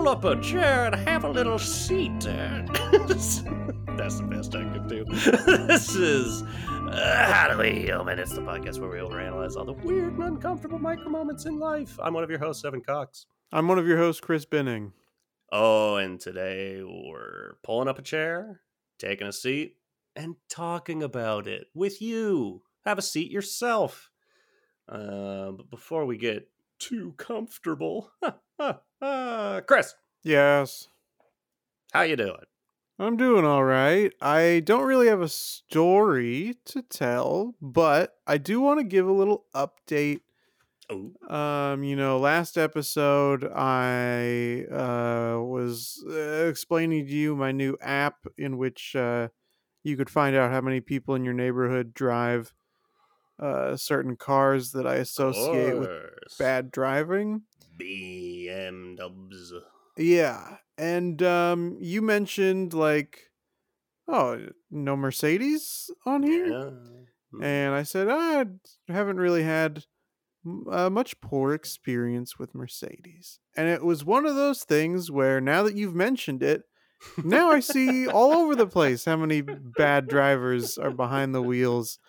pull up a chair and have a little seat. That's the best I could do. this is uh, How Do We Human? It's the podcast where we overanalyze all the weird and uncomfortable micro moments in life. I'm one of your hosts, Evan Cox. I'm one of your hosts, Chris Binning. Oh, and today we're pulling up a chair, taking a seat, and talking about it with you. Have a seat yourself. Uh, but before we get too comfortable, Chris, Yes, how you doing? I'm doing all right. I don't really have a story to tell, but I do want to give a little update. Oh, Um, you know, last episode I uh was uh, explaining to you my new app in which uh you could find out how many people in your neighborhood drive uh certain cars that I associate with bad driving. BMWs. Yeah. And um you mentioned like oh, no Mercedes on here? Yeah. Mhm. And I said, "Ah, I haven't really had m- uh, much poor experience with Mercedes." And it was one of those things where now that you've mentioned it, now I see all over the place how many bad drivers are behind the wheels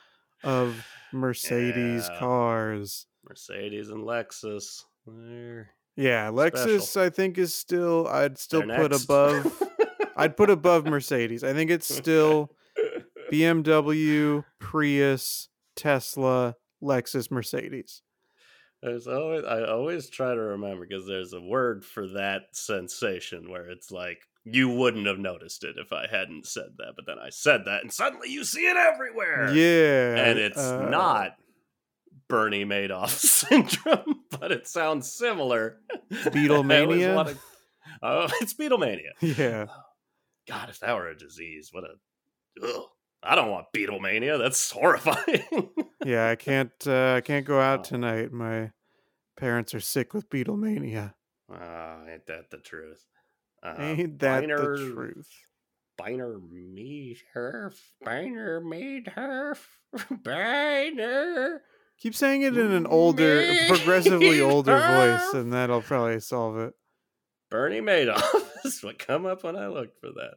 of Mercedes Yeah. cars. Mercedes and Lexus. They're, Yeah, Lexus Special. I think is still I'd still they're put next. above I'd put above Mercedes. I think it's still BMW, Prius, Tesla, Lexus, Mercedes. There's always I always try to remember because there's a word for that sensation where it's like you wouldn't have noticed it if I hadn't said that, but then I said that and suddenly you see it everywhere. Yeah. and it's uh, not Bernie Madoff syndrome, but it sounds similar. Beatlemania? I always Oh, it's Beatlemania. Yeah. God, if that were a disease, what a. Ugh. I don't want Beatlemania. That's horrifying. Yeah, I can't uh, I can't go out Oh. tonight. My parents are sick with Beatlemania. Ah, ain't that the truth? Uh, Ain't that Biner- the truth? Biner made her. Biner made her. Biner. Keep saying it in an older, progressively older voice, and that'll probably solve it. Bernie Madoff is what come up when I looked for that.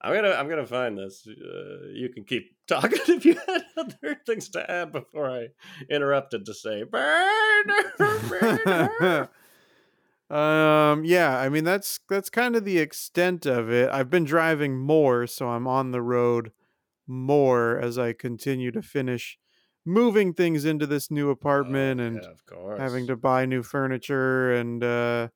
I'm gonna I'm gonna find this. Uh, you can keep talking if you had other things to add before I interrupted to say Bernie. Madoff." Um yeah i mean that's that's kind of the extent of it. I've been driving more so i'm on the road more as i continue to finish moving things into this new apartment Oh, and yeah, having to buy new furniture and uh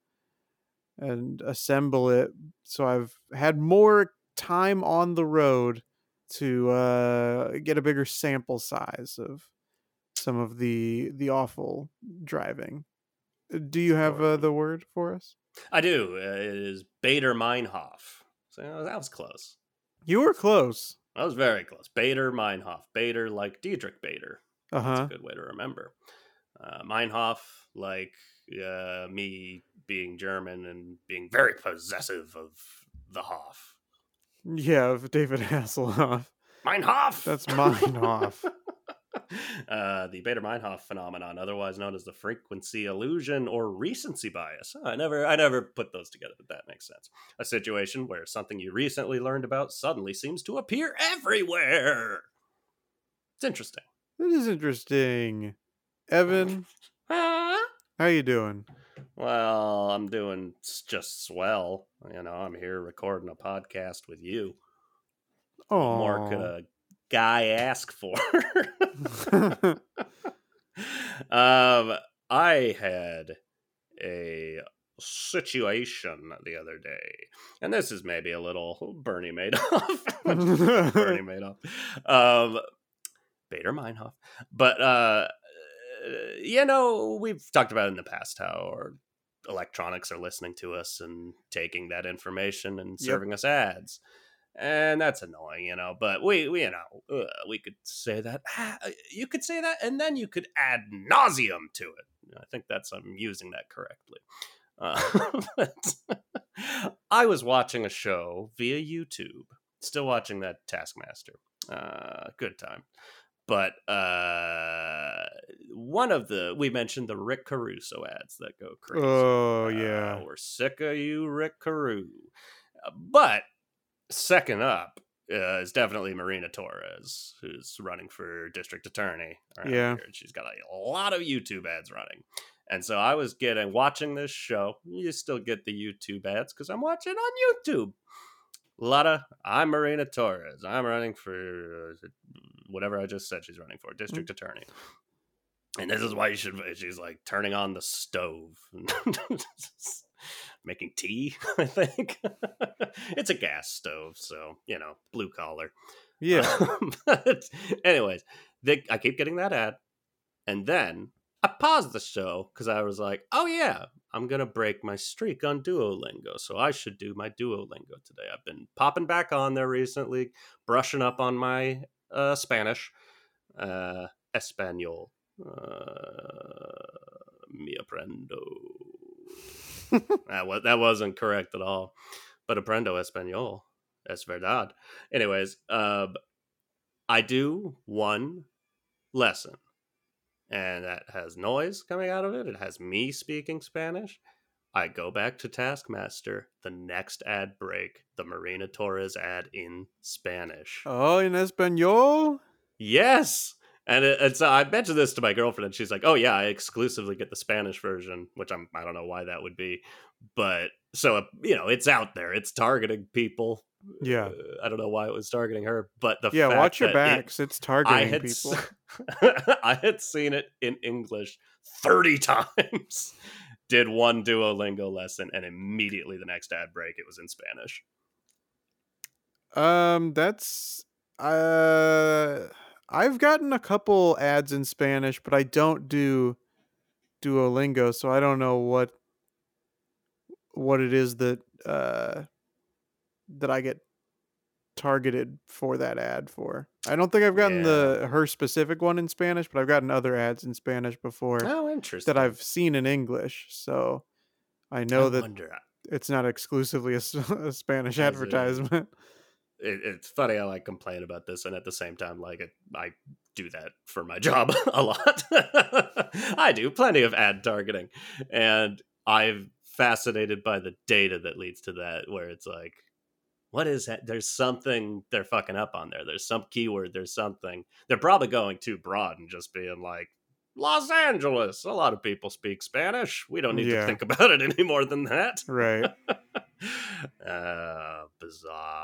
and assemble it. So i've had more time on the road to uh get a bigger sample size of some of the the awful driving do you have uh, the word for us I do. Uh, it is Bader Meinhof. So uh, that was close. you were close That was very close. Bader Meinhof. Bader like Diedrich Bader. That's uh-huh a good way to remember. Uh, Meinhof like uh, me being German and being very possessive of the Hof. yeah of david hasselhoff Meinhof. That's Meinhof. uh, the Bader Meinhof phenomenon, otherwise known as the frequency illusion or recency bias. I never, I never put those together, but that makes sense. A situation where something you recently learned about suddenly seems to appear everywhere. It's interesting. that is interesting evan Ah. how you doing Well, I'm doing just swell. You know, I'm here recording a podcast with you. oh more could a guy ask for? um, I had a situation the other day, and this is maybe a little Bernie Madoff. Bernie Madoff. Um, Bader Meinhof. But, uh, you know, we've talked about in the past how our electronics are listening to us and taking that information and Yep. serving us ads. And that's annoying, you know. But we, we you know, uh, we could say that. Ah, You could say that, and then you could add nauseum to it. I think that's I'm using that correctly. Uh, but I was watching a show via YouTube. Still watching that Taskmaster. Uh, good time. but uh, one of the we mentioned the Rick Caruso ads that go crazy. Oh Uh, yeah. we're sick of you, Rick Caruso. Uh, But second up uh, is definitely Marina Torres, who's running for district attorney. Yeah. here, she's got a lot of YouTube ads running. And so I was getting watching this show. You still get the YouTube ads because I'm watching on YouTube. A lot of I'm Marina Torres. I'm running for uh, whatever I just said she's running for, district attorney. And this is why you should. She's like turning on the stove, making tea. I think it's a gas stove, so you know, blue collar. Yeah. but anyways, they, I keep getting that ad, and then I paused the show because I was like, "Oh yeah, I'm gonna break my streak on Duolingo, so I should do my Duolingo today." I've been popping back on there recently, brushing up on my uh, Spanish, uh, Espanol. Uh, mi aprendo. that was that wasn't correct at all, but aprendo español. Es verdad. Anyways, um, I do one lesson, and that has noise coming out of it. It has me speaking Spanish. I go back to Taskmaster. The next ad break, the Marina Torres ad in Spanish. oh, in Espanol. Yes. And, it, and so I mentioned this to my girlfriend, and she's like, "Oh yeah, I exclusively get the Spanish version," which I'm I don't know why that would be, but so you know it's out there, it's targeting people. Yeah. Uh, I don't know why it was targeting her, but the Yeah. Watch your that it- backs. it's I targeting had people. s- I had seen it in English thirty times. Did one Duolingo lesson, and immediately the next ad break, it was in Spanish. Um, that's uh, I've gotten a couple ads in Spanish, but I don't do Duolingo, so I don't know what what it is that uh that I get targeted for that ad for. I don't think I've gotten the her specific one in Spanish, but I've gotten other ads in Spanish before Oh, interesting. that I've seen in English, so I know I that wonder, it's not exclusively a Spanish Is advertisement. it, it's funny how I complain about this, and at the same time, like it, I do that for my job a lot. I do plenty of ad targeting, and I'm fascinated by the data that leads to that. Where it's like, what is that? There's something they're fucking up on there. There's some keyword. There's something they're probably going too broad and just being like. Los Angeles. A lot of people speak Spanish. We don't need Yeah. to think about it any more than that. right. uh, bizarre.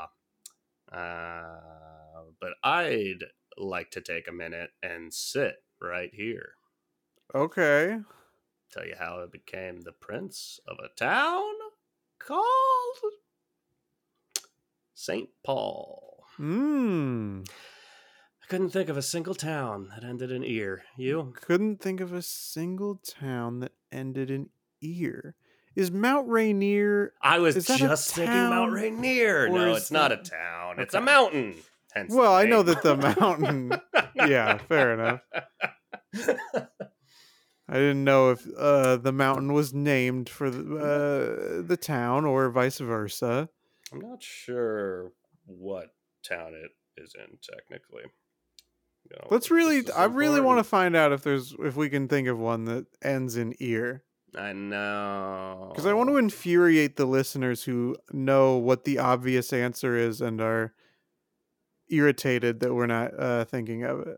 I'd like to take a minute and sit right here. Okay. Tell you how I became the prince of a town called St. Paul. Hmm. I couldn't think of a single town that ended in ear. You? Couldn't think of a single town that ended in ear. Is Mount Rainier? I was Is that a just thinking Mount or No, it's not a town. It's a mountain. Hence Well, I know that the mountain. yeah, fair enough. I didn't know if uh, the mountain was named for the, uh, the town or vice versa. I'm not sure what town it is in technically. You know, Let's really. I really want to find out if there's if we can think of one that ends in ear. I know Because I want to infuriate the listeners who know what the obvious answer is and are irritated that we're not uh, thinking of it.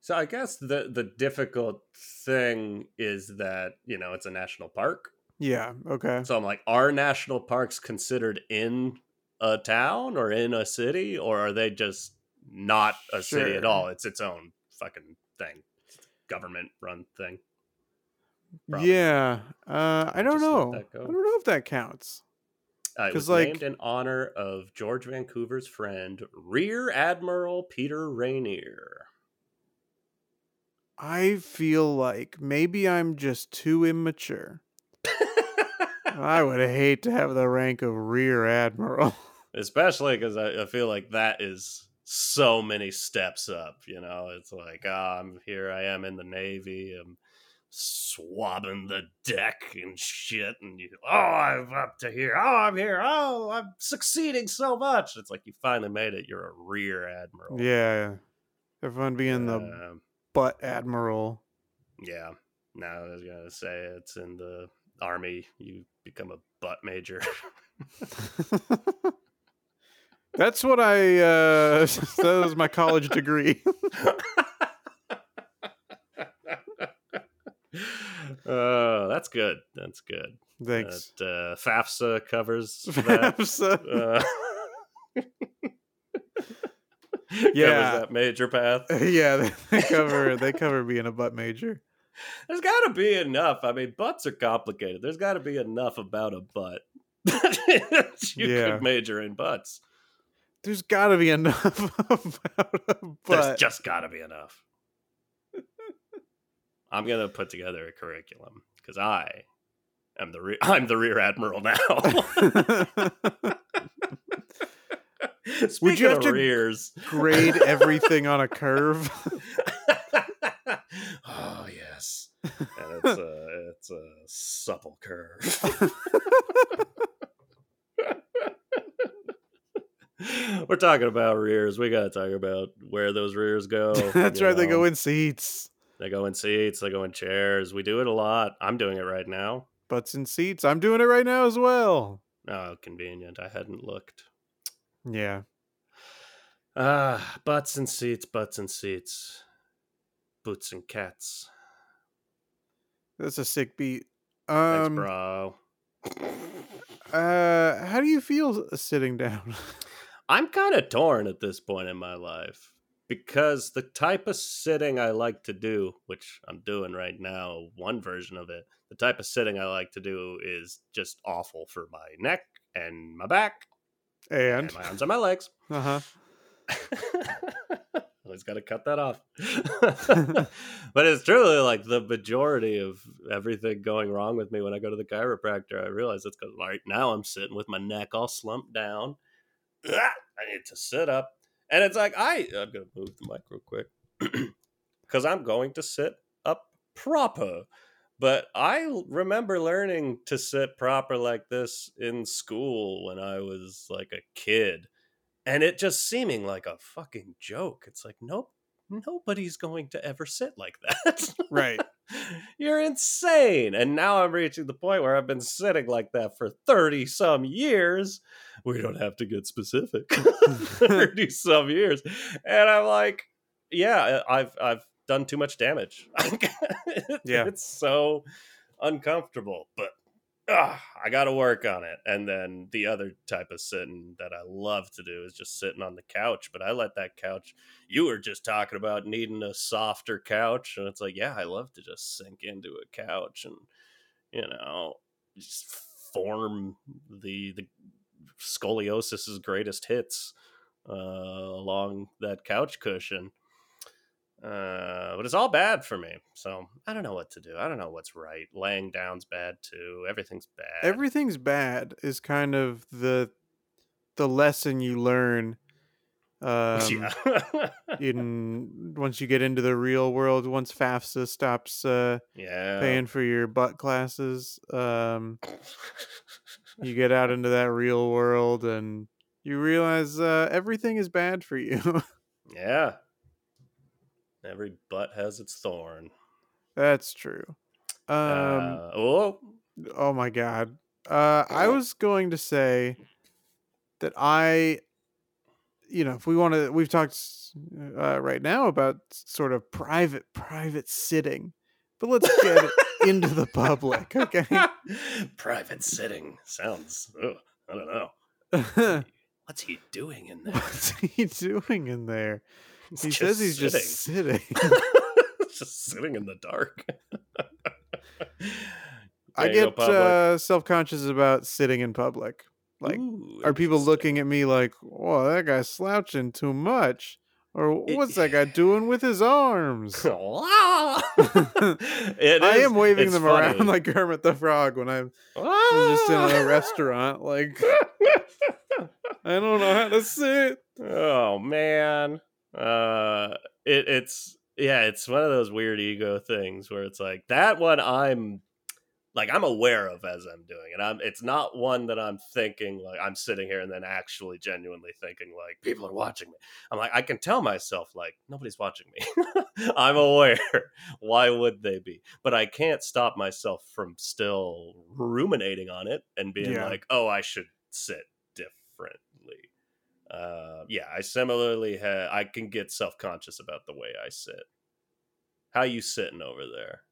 So I guess the the difficult thing is that you know it's a national park. Yeah. Okay. So I'm like, are national parks considered in a town or in a city, or are they just not a city at all? It's its own fucking thing, government run thing. Probably. Yeah. Uh, I don't know. I don't know if that counts. Uh, it was like- named in honor of George Vancouver's friend, Rear Admiral Peter Rainier. I feel like maybe I'm just too immature. I would hate to have the rank of rear admiral. Especially because I, I feel like that is so many steps up. You know, it's like, ah, I'm here. I am in the Navy. I'm swabbing the deck and shit. And you, oh, I'm up to here. Oh, I'm here. Oh, I'm succeeding so much. It's like you finally made it. You're a rear admiral. yeah. everyone being the Um, butt admiral. yeah. No, I was gonna say it's in the army. You become a butt major. That's what I. Uh, that was my college degree. Oh, that's good. That's good. Thanks. That, uh, FAFSA covers that. FAFSA. Uh, Yeah. covers that major path. yeah, they, they cover they cover being a butt major. There's got to be enough. I mean, butts are complicated. There's got to be enough about a butt that you Yeah. could major in butts. There's got to be enough about a There's just got to be enough. I'm gonna put together a curriculum because I am the re- I'm the rear admiral now. Speaking have to- rears, Grade everything on a curve. oh yes, and it's a it's a supple curve. We're talking about rears. We got to talk about where those rears go. That's you right. They go in seats. They go in seats. They go in chairs. We do it a lot. I'm doing it right now. Butts in seats. I'm doing it right now as well. Oh, convenient. I hadn't looked. Yeah. Ah, butts and seats, butts and seats, boots and cats. That's a sick beat. Thanks, Um, bro. uh, how do you feel sitting down? I'm kind of torn at this point in my life because the type of sitting I like to do, which I'm doing right now, one version of it, the type of sitting I like to do is just awful for my neck and my back And and my arms and my legs. uh huh. Always got to cut that off. but it's truly like the majority of everything going wrong with me when I go to the chiropractor. I realize it's because right now I'm sitting with my neck all slumped down. I need to sit up. And it's like, I, I'm going to move the mic real quick because I'm going to sit up proper. But I remember learning to sit proper like this in school when I was like a kid and it just seeming like a fucking joke. It's like, nope, nobody's going to ever sit like that. Right. You're insane. And now I'm reaching the point where I've been sitting like that for 30 some years. We don't have to get specific. 30 some years. And I'm like, yeah, uh, I've I've done too much damage. Yeah. It's so uncomfortable, but I got to work on it. And then the other type of sitting that I love to do is just sitting on the couch. But I let that couch. You were just talking about needing a softer couch, and it's like, yeah, I love to just sink into a couch and you know just form the the scoliosis's greatest hits uh, along that couch cushion. Uh, but it's all bad for me. So I don't know what to do. I don't know what's right. Laying down's bad too. Everything's bad. Everything's bad is kind of the the lesson you learn. Um, yeah. in once you get into the real world, once FAFSA stops uh, yeah. paying for your butt classes, um, you get out into that real world and you realize uh, everything is bad for you. yeah. Every butt has its thorn. That's true. Um, uh, oh, oh my god. Uh, I was going to say that I, you know, if we want to, we've talked uh, right now about sort of private, private sitting, but let's get into the public, okay? private sitting sounds. ugh, I don't know. What's he doing in there? What's he doing in there? He's He just says he's sitting. just sitting. just sitting in the dark. I There you go, get uh, self conscious about sitting in public. Like, Ooh, are people looking at me like, "Whoa, that guy's slouching too much," or It- "What's that guy doing with his arms?" It I is- am waving them funny. around like Kermit the Frog when I'm, I'm just in a Ah! restaurant. Like, I don't know how to sit. oh man uh it, it's yeah it's one of those weird ego things where it's like that one i'm like I'm aware of as I'm doing it. I'm it's not one that I'm thinking like I'm sitting here and then actually genuinely thinking like people are watching me. I'm like I can tell myself like nobody's watching me. I'm aware. Why would they be? But I can't stop myself from still ruminating on it and being Yeah. like, "Oh, I should sit differently." Uh, yeah, I similarly have. I can get self conscious about the way I sit. How you sitting over there?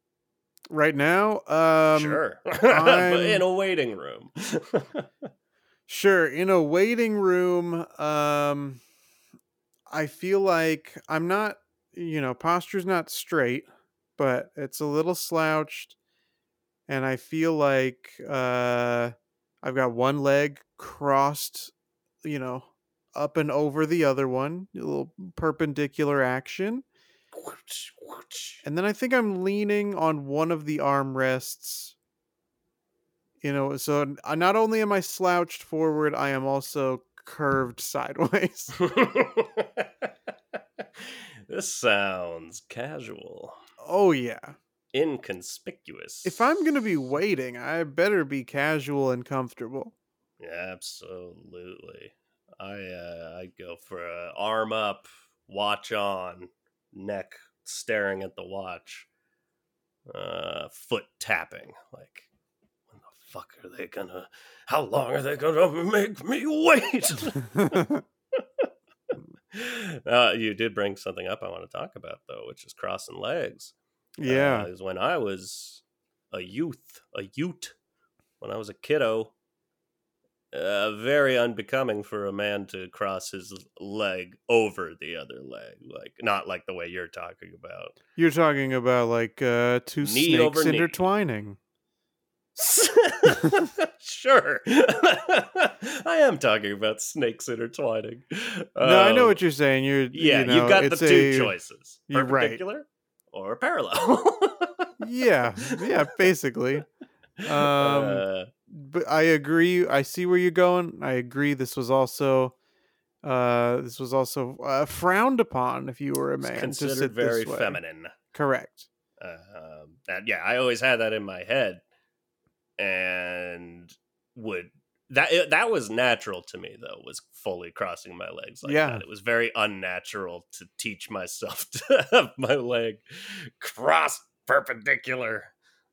Right now, um, sure, I'm- in a waiting room. Sure, in a waiting room, um I feel like I'm not, you know, posture's not straight, but it's a little slouched and I feel like uh I've got one leg crossed, you know, up and over the other one, a little perpendicular action. And then I think I'm leaning on one of the armrests. You know, so uh, not only am I slouched forward, I am also curved sideways. this sounds casual, oh yeah. inconspicuous. If I'm going to be waiting, I better be casual and comfortable. Absolutely. I uh, I'd go for a arm up, watch on, neck staring at the watch, uh, foot tapping. Like, when the fuck are they gonna? How long are they gonna make me wait? uh, you did bring something up I want to talk about though, which is crossing legs. yeah. Uh, is when I was a youth, a ute, when I was a kiddo. Uh, very unbecoming for a man to cross his leg over the other leg, like not like the way you're talking about. You're talking about like uh two Knee snakes intertwining. sure, I am talking about snakes intertwining. no, I know Um, what you're saying. You're Yeah, you know, you've got the two a- choices: you're right. perpendicular or parallel. Yeah, yeah, basically. Um, Uh, but I agree. I see where you're going. I agree. This was also, uh, this was also uh, frowned upon if you were a it's man to considered sit very this way. feminine. Correct. um, and yeah, I always had that in my head, and would that it, that was natural to me though was fully crossing my legs like Yeah. that. It was very unnatural to teach myself to have my leg crossed perpendicular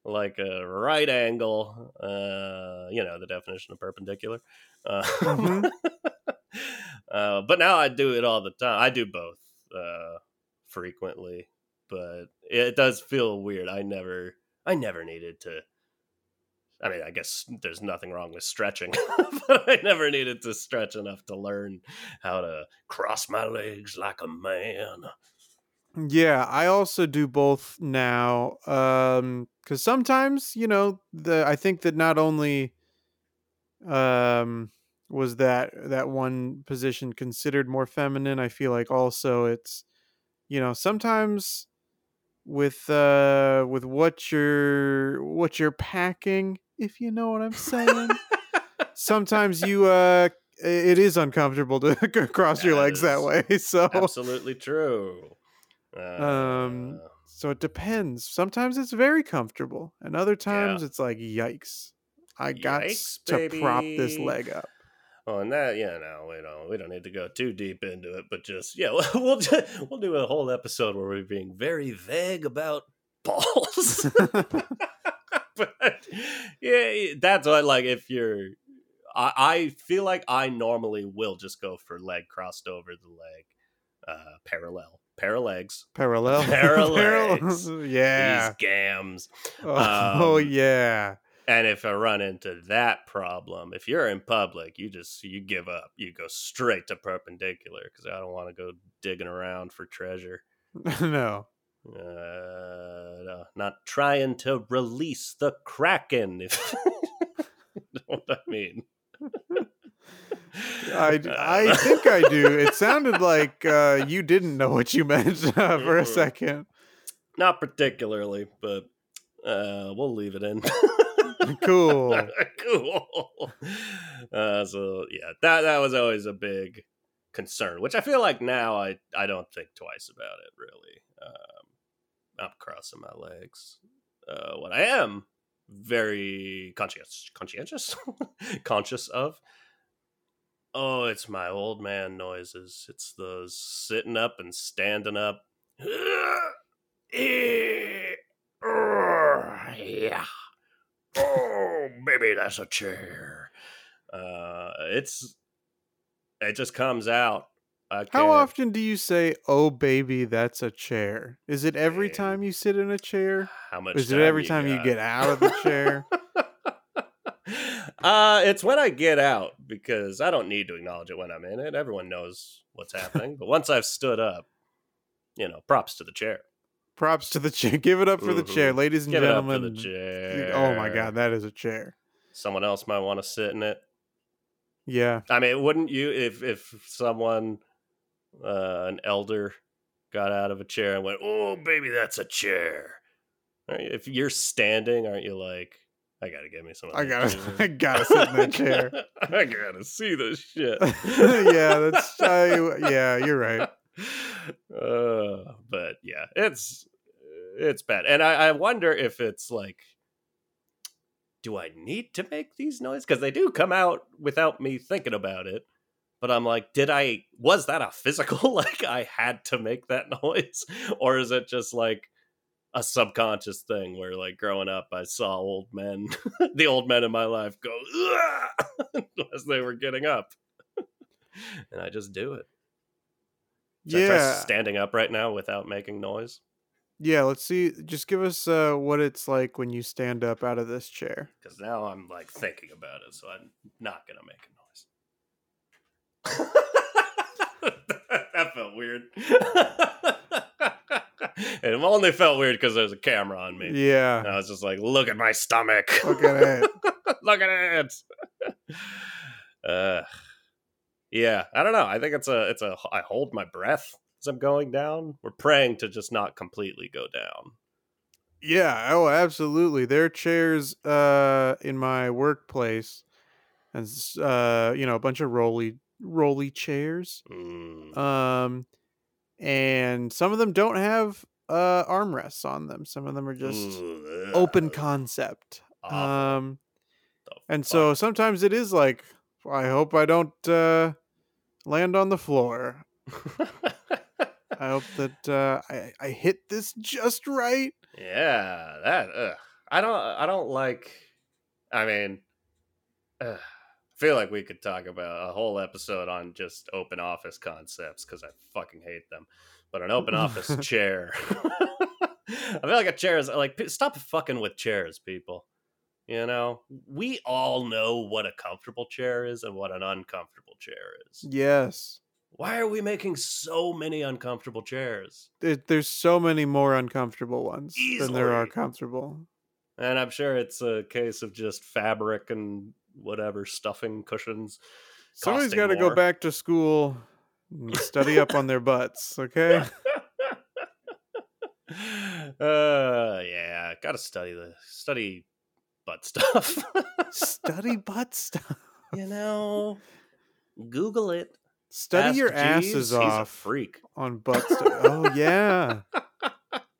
like a right angle. Uh, you know the definition of perpendicular. Uh, Mhm. uh, but now I do it all the time. I do both uh, frequently but it does feel weird. I never, I never needed to. I mean, I guess there's nothing wrong with stretching, but I never needed to stretch enough to learn how to cross my legs like a man. Yeah, I also do both now. Um, because sometimes, you know, the I think that not only um was that that one position considered more feminine, I feel like also it's you know, sometimes with uh with what you're what you're packing, if you know what I'm saying. sometimes you uh it is uncomfortable to cross your legs that way. So Absolutely true. Um, Uh, So it depends. Sometimes it's very comfortable, and other times Yeah. it's like, yikes! I got Yikes, to prop this leg up. Oh, and that, yeah, no, we don't, we don't need to go too deep into it, but just, yeah, we'll, ju- we'll do a whole episode where we're being very vague about balls. but yeah, that's what, like, if you're, I, I feel like I normally will just go for leg crossed over the leg, uh, parallel, paralegs, Parallel, Paralegs. yeah. these gams. Oh, um, yeah. And if I run into that problem, if you're in public, you just you give up. You go straight to perpendicular because I don't want to go digging around for treasure. no. Uh, no, not trying to release the kraken. If you know what I mean. I, I think I do. It sounded like uh, you didn't know what you meant uh, for a second. not particularly, but uh, we'll leave it in. Cool. cool. Uh, so yeah, that that was always a big concern, which I feel like now I I don't think twice about it really. Um, I'm crossing my legs. Uh, what I am very conscientious, conscientious, conscious of. Oh, it's my old man noises. It's those sitting up and standing up. Yeah. Oh, maybe that's a chair. Uh, it's it just comes out. How often do you say, "Oh baby, that's a chair"? Is it every time you sit in a chair? How much? Is it every time you get out of the chair? uh, it's when I get out because I don't need to acknowledge it when I'm in it. Everyone knows what's happening. but once I've stood up, you know, props to the chair. Props to the chair. Give it up for the chair, ladies and Give it up gentlemen. for the chair. Oh my god, that is a chair. Someone else might want to sit in it. Yeah. I mean, wouldn't you if if someone, uh, an elder, got out of a chair and went, "Oh, baby, that's a chair." If you're standing, aren't you like, I gotta get me some. I gotta. I gotta sit in that chair. I gotta see this shit. yeah, that's I, yeah, you're right. Uh, but yeah, it's it's bad, and I, I wonder if it's like, do I need to make these noises? Because they do come out without me thinking about it. But I'm like, did I? Was that a physical? like I had to make that noise, or is it just like? A subconscious thing where, like, growing up, I saw old men, the old men in my life, go as they were getting up, and I just do it. Try Yeah. standing up right now without making noise? Yeah, let's see. Just give us uh what it's like when you stand up out of this chair. Because now I'm like thinking about it, so I'm not gonna make a noise. that felt weird. It only felt weird because there's a camera on me. Yeah. And I was just like, look at my stomach. Look at it. look at it. Uh, yeah, I don't know. I think it's a it's a I hold my breath as I'm going down. We're praying to just not completely go down. Yeah, oh absolutely. There are chairs uh in my workplace and uh you know, a bunch of rolly rolly chairs. Mm. Um and some of them don't have uh armrests on them. Some of them are just Ooh, open concept. awful. Um and so sometimes it is like I hope I don't uh land on the floor. I hope that uh I, I hit this just right. yeah, that ugh. I don't I don't like. I mean, ugh, I feel like we could talk about a whole episode on just open office concepts because I fucking hate them. But an open office chair, I feel like a chair is like stop fucking with chairs, people. You know, we all know what a comfortable chair is and what an uncomfortable chair is. Yes. Why are we making so many uncomfortable chairs? There, there's so many more uncomfortable ones than there are comfortable. And I'm sure it's a case of just fabric and whatever stuffing cushions. Somebody's got to go back to school study up on their butts, okay? uh yeah, gotta study the study butt stuff. study butt stuff. you know, Google it. Study Ask your Jeeves, asses He's a off freak. on butt stuff. Oh yeah,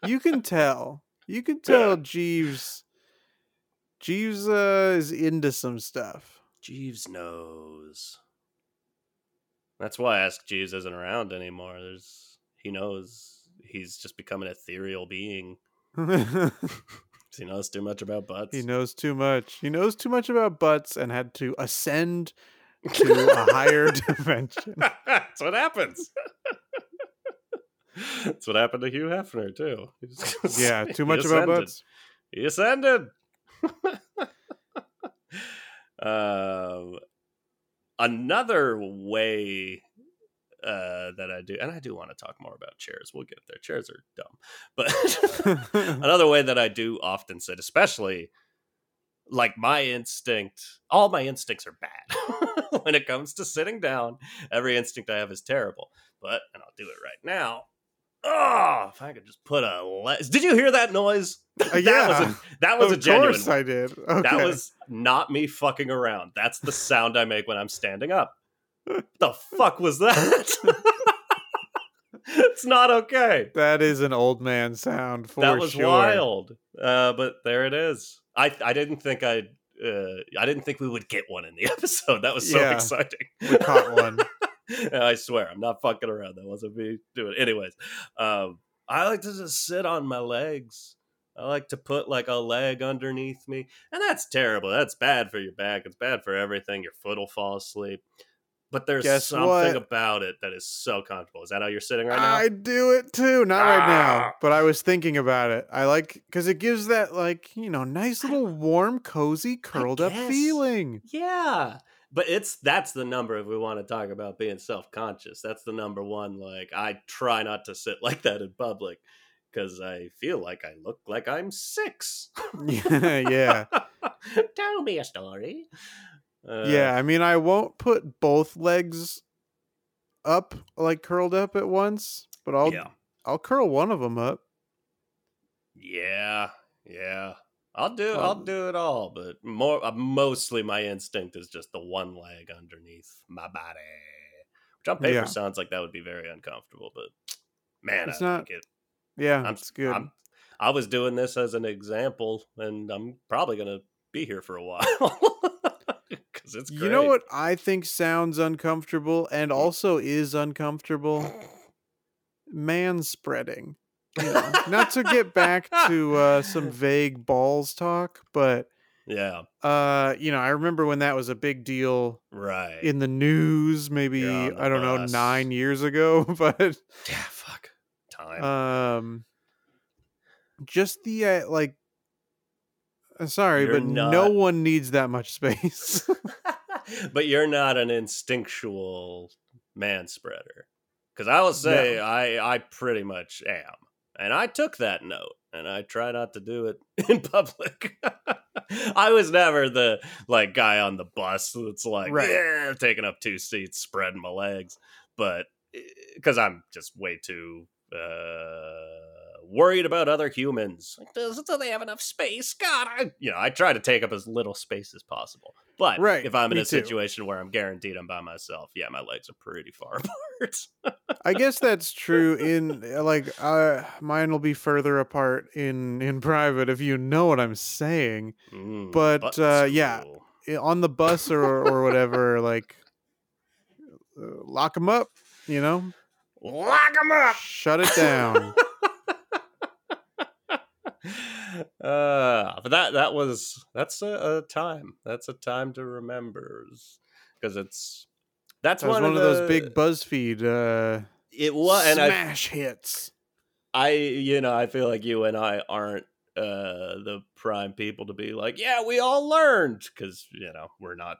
you can tell. You can tell Jeeves. Jeeves uh, is into some stuff. Jeeves knows. That's why Ask Jeeves isn't around anymore. There's he knows he's just become an ethereal being. He knows too much about butts. he knows too much. He knows too much about butts and had to ascend to a higher dimension. That's what happens. That's what happened to Hugh Hefner too. Yeah, too much about butts. He ascended. um, another way uh, that I do, and I do want to talk more about chairs. We'll get there. Chairs are dumb, but another way that I do often sit, especially like my instinct, all my instincts are bad when it comes to sitting down. Every instinct I have is terrible, but and I'll do it right now. Oh, if I could just put a le- did you hear that noise? Uh, that yeah. was a, that was of a genuine. course one. I did. Okay. That was not me fucking around. That's the sound I make when I'm standing up. the fuck was that? it's not okay. That is an old man sound for that was sure. wild. Uh, but there it is. I I didn't think I'd. Uh, I didn't think we would get one in the episode. That was so Yeah, exciting. we caught one. I swear, I'm not fucking around. That wasn't me doing. It. Anyways, um, I like to just sit on my legs. I like to put like a leg underneath me, and that's terrible. That's bad for your back. It's bad for everything. Your foot will fall asleep. But there's Guess something what? about it that is so comfortable. Is that how you're sitting right now? I do it too. Not right now, Ah. but I was thinking about it. I like because it gives that like you know nice little warm, cozy, curled up feeling. Yeah. But it's that's the number if we want to talk about being self-conscious. That's the number one. Like I try not to sit like that in public because I feel like I look like I'm six. yeah, Tell me a story. Uh, yeah. I mean, I won't put both legs up like curled up at once, but I'll yeah. I'll curl one of them up. Yeah. Yeah. I'll do I'll Um, do it all, but more uh, mostly my instinct is just the one leg underneath my body. Which on paper Yeah. sounds like that would be very uncomfortable, but man, It's I not- like it. Yeah, I'm, it's good. I'm, I was doing this as an example, and I'm probably gonna be here for a while because it's great. you know what I think sounds uncomfortable and Hmm. also is uncomfortable? Man spreading. You know, not to get back to uh, some vague balls talk, but Yeah, uh, you know, I remember when that was a big deal right. in the news, maybe the I don't know, nine years ago, but yeah, fuck time. um, just the uh, like. uh, Sorry, You're but no one needs that much space. but you're not an instinctual man spreader, because I will say I I pretty much am, and I took that note, and I try not to do it in public. I was never the like guy on the bus that's like, Right. yeah, taking up two seats, spreading my legs, but because I'm just way too uh, worried about other humans. Like, does do they have enough space? God, I you know I try to take up as little space as possible. But Right, if I'm in a too. situation where I'm guaranteed I'm by myself, yeah, my legs are pretty far apart. I guess that's true in uh, like uh mine will be further apart in in private if you know what I'm saying. Mm, But, uh, yeah. On the bus or or whatever like uh, lock them up, you know? lock them up. Shut it down. uh, but that that was that's a, a time. That's a time to remember because it's that's That one, one of the, those big BuzzFeed uh it was and I smash hits. I you know I feel like you and I aren't uh the prime people to be like yeah we all learned because you know we're not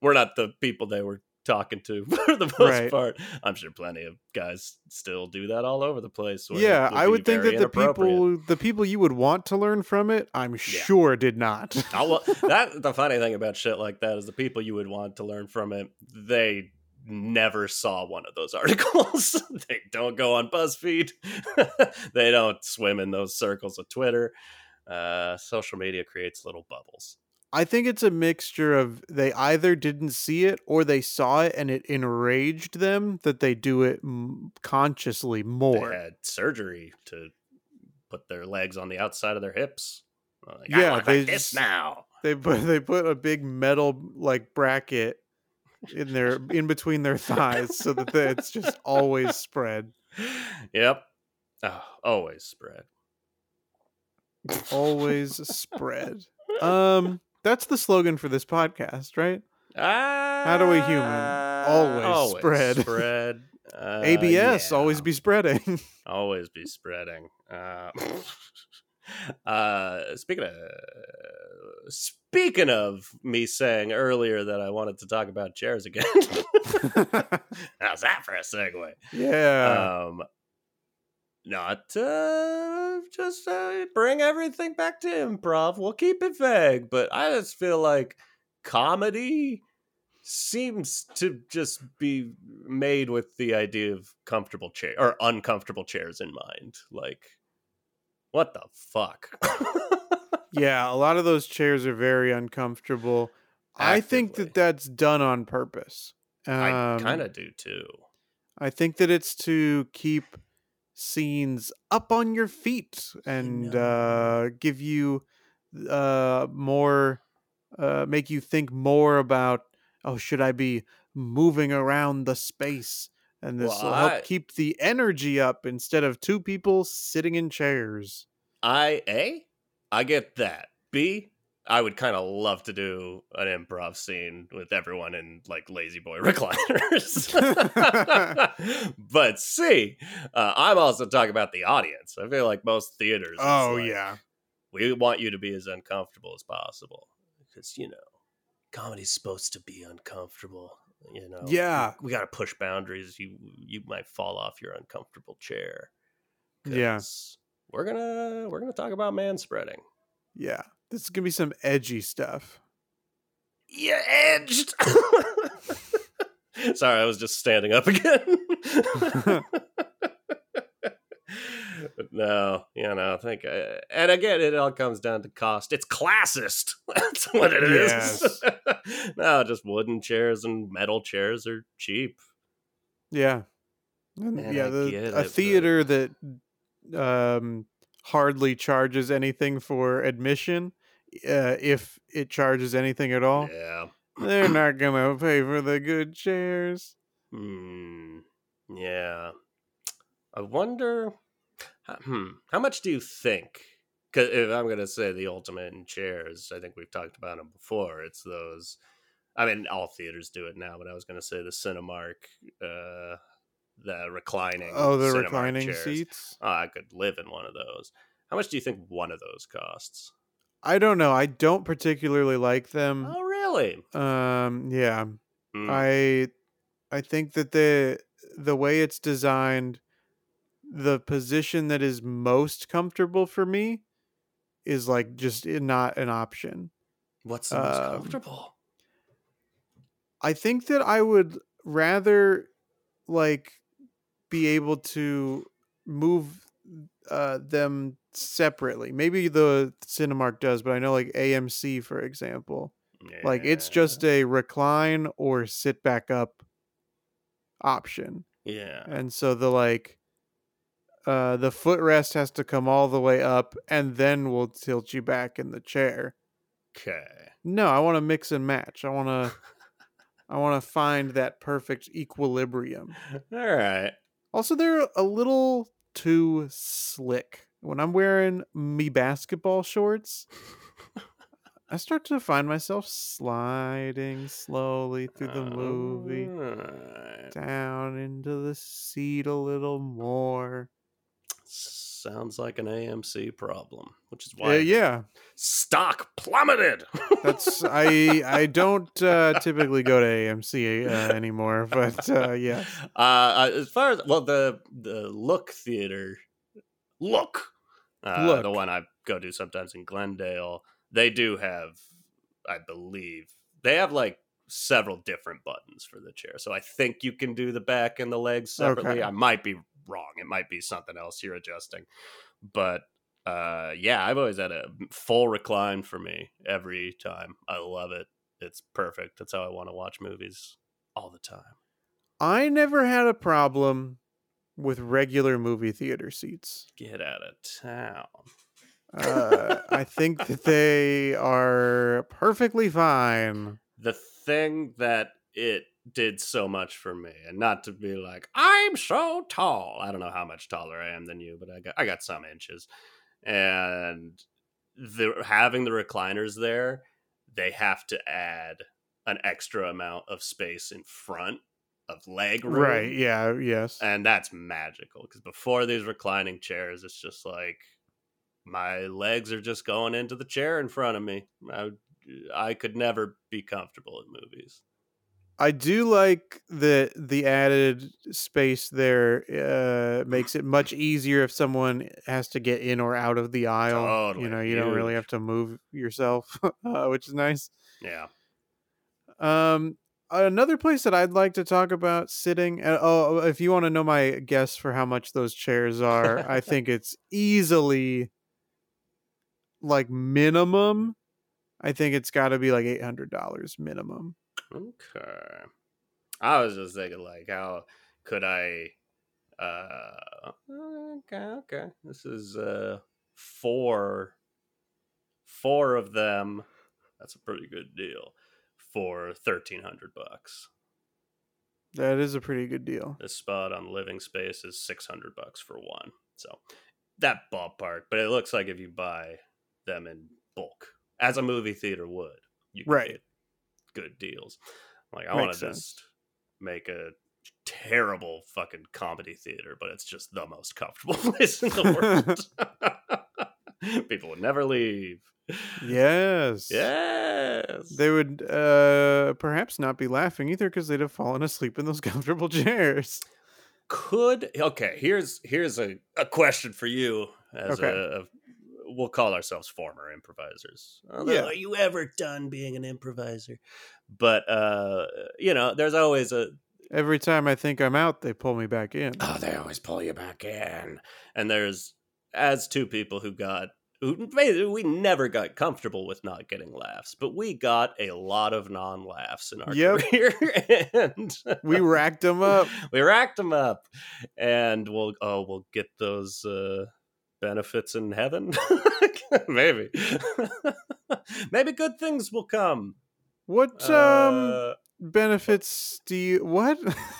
we're not the people they were talking to for the most Right. part. I'm sure plenty of guys still do that all over the place Yeah, I would think that the people the people you would want to learn from it, I'm sure did not. That the funny thing about shit like that is the people you would want to learn from it they never saw one of those articles. They don't go on buzzfeed. They don't swim in those circles of twitter. Uh, social media creates little bubbles I think it's a mixture of they either didn't see it or they saw it and it enraged them that they do it m- consciously more. they had surgery to put their legs on the outside of their hips Like, Yeah, they like this just- now They put they put a big metal like bracket in their in between their thighs so that they, it's just always spread. yep oh, always spread Always spread. Um that's the slogan for this podcast, right? How do we human? Always spread. Spread. Uh, ABS always be spreading. always be spreading. Uh, uh, speaking of speaking of me saying earlier that I wanted to talk about chairs again. How's that for a segue? yeah. Um, not uh, just uh, bring everything back to improv. We'll keep it vague, but I just feel like comedy seems to just be made with the idea of comfortable chair or uncomfortable chairs in mind. Like, what the fuck? Yeah, a lot of those chairs are very uncomfortable. I think that that's done on purpose. Um, I kind of do too. I think that it's to keep scenes up on your feet and uh, give you uh, more, uh, make you think more about, oh, should I be moving around the space? And this Well, will help I- keep the energy up instead of two people sitting in chairs. I A, I get that. B, I would kind of love to do an improv scene with everyone in like La-Z-Boy recliners. but see, uh, I'm also talking about the audience. I feel like most theaters. Oh, like, yeah. we want you to be as uncomfortable as possible because you know comedy's supposed to be uncomfortable. You know, Yeah. we, got to push boundaries. You you might fall off your uncomfortable chair. Yeah. 'cause we're gonna we're gonna talk about man spreading. Yeah. This is going to be some edgy stuff. You edged. Sorry, I was just standing up again. but no, you know, I think, uh, and again, it all comes down to cost. It's classist. That's what it is. Yes. no, just wooden chairs and metal chairs are cheap. Yeah. And Man, yeah, the, get it, a but- theater that um hardly charges anything for admission, uh, if it charges anything at all, Yeah. they're not gonna pay for the good chairs. Hmm. Yeah. I wonder. Hmm. How much do you think? Because if I'm going to say the ultimate in chairs, I think we've talked about them before. It's those. I mean, all theaters do it now, but I was going to say the Cinemark, uh, the reclining. Oh, the reclining chairs. seats. Oh, I could live in one of those. How much do you think one of those costs? I don't know. I don't particularly like them. Oh, really? Um, yeah. Hmm. I I think that the the way it's designed, the position that is most comfortable for me is like just not an option. What's the most um, comfortable? I think that I would rather like be able to move uh them separately. Maybe the Cinemark does, but I know like AMC for example, like it's just a recline or sit back up option. Yeah. And so the like uh the footrest has to come all the way up and then we'll tilt you back in the chair. Okay. No, I want to mix and match. I want to I want to find that perfect equilibrium. All right. Also they're a little too slick. When I'm wearing me basketball shorts, I start to find myself sliding slowly through the movie Alright. down into the seat a little more. Sounds like an AMC problem, which is Yeah, why yeah. stock plummeted. That's I I don't uh, typically go to AMC uh, anymore, but uh, yeah. Uh, uh, as far as well, the the Look Theater, Look, uh, the one I go to sometimes in Glendale, they do have, I believe, they have like several different buttons for the chair. So I think you can do the back and the legs separately. Okay. I might be wrong. It might be something else you're adjusting, but uh, yeah, I've always had a full recline for me every time. I love it. It's perfect. That's how I want to watch movies all the time. I never had a problem with regular movie theater seats. Get out of town. Uh, I think that they are perfectly fine. the thing that it did so much for me, and not to be like I'm so tall. I don't know how much taller I am than you, but I got I got some inches, and the having the recliners there, they have to add an extra amount of space in front of leg room, Right? Yeah. Yes. and that's magical because before these reclining chairs it's just like my legs are just going into the chair in front of me i, I could never be comfortable in movies I do like that the added space there uh, makes it much easier if someone has to get in or out of the aisle. Totally, You know, you don't really have to move yourself, uh, which is nice. yeah Um, another place that I'd like to talk about sitting. Uh, oh, if you want to know my guess for how much those chairs are, I think it's easily like minimum. I think it's got to be like eight hundred dollars minimum. Okay i was just thinking like how could i Uh, okay, okay. This is uh four, four of them. That's a pretty good deal for thirteen hundred bucks. That is a pretty good deal. This spot on Living Space is six hundred bucks for one. So that ballpark. But it looks like if you buy them in bulk, as a movie theater would, you Right. Good deals. Like I want to just make a terrible fucking comedy theater, but it's just the most comfortable place in the world. People would never leave. Yes. Yes. They would uh perhaps not be laughing either because they'd have fallen asleep in those comfortable chairs. could okay here's here's a, a question for you as Okay. a, a we'll call ourselves former improvisers Although, Yeah. are you ever done being an improviser but uh you know there's always a Every time I think I'm out, they pull me back in. oh they always pull you back in and there's as two people who got who we never got comfortable with not getting laughs but we got a lot of non-laughs in our Yep. career and We racked them up. we racked them up and we'll oh we'll get those uh benefits in heaven maybe maybe good things will come What um Uh, benefits do you what?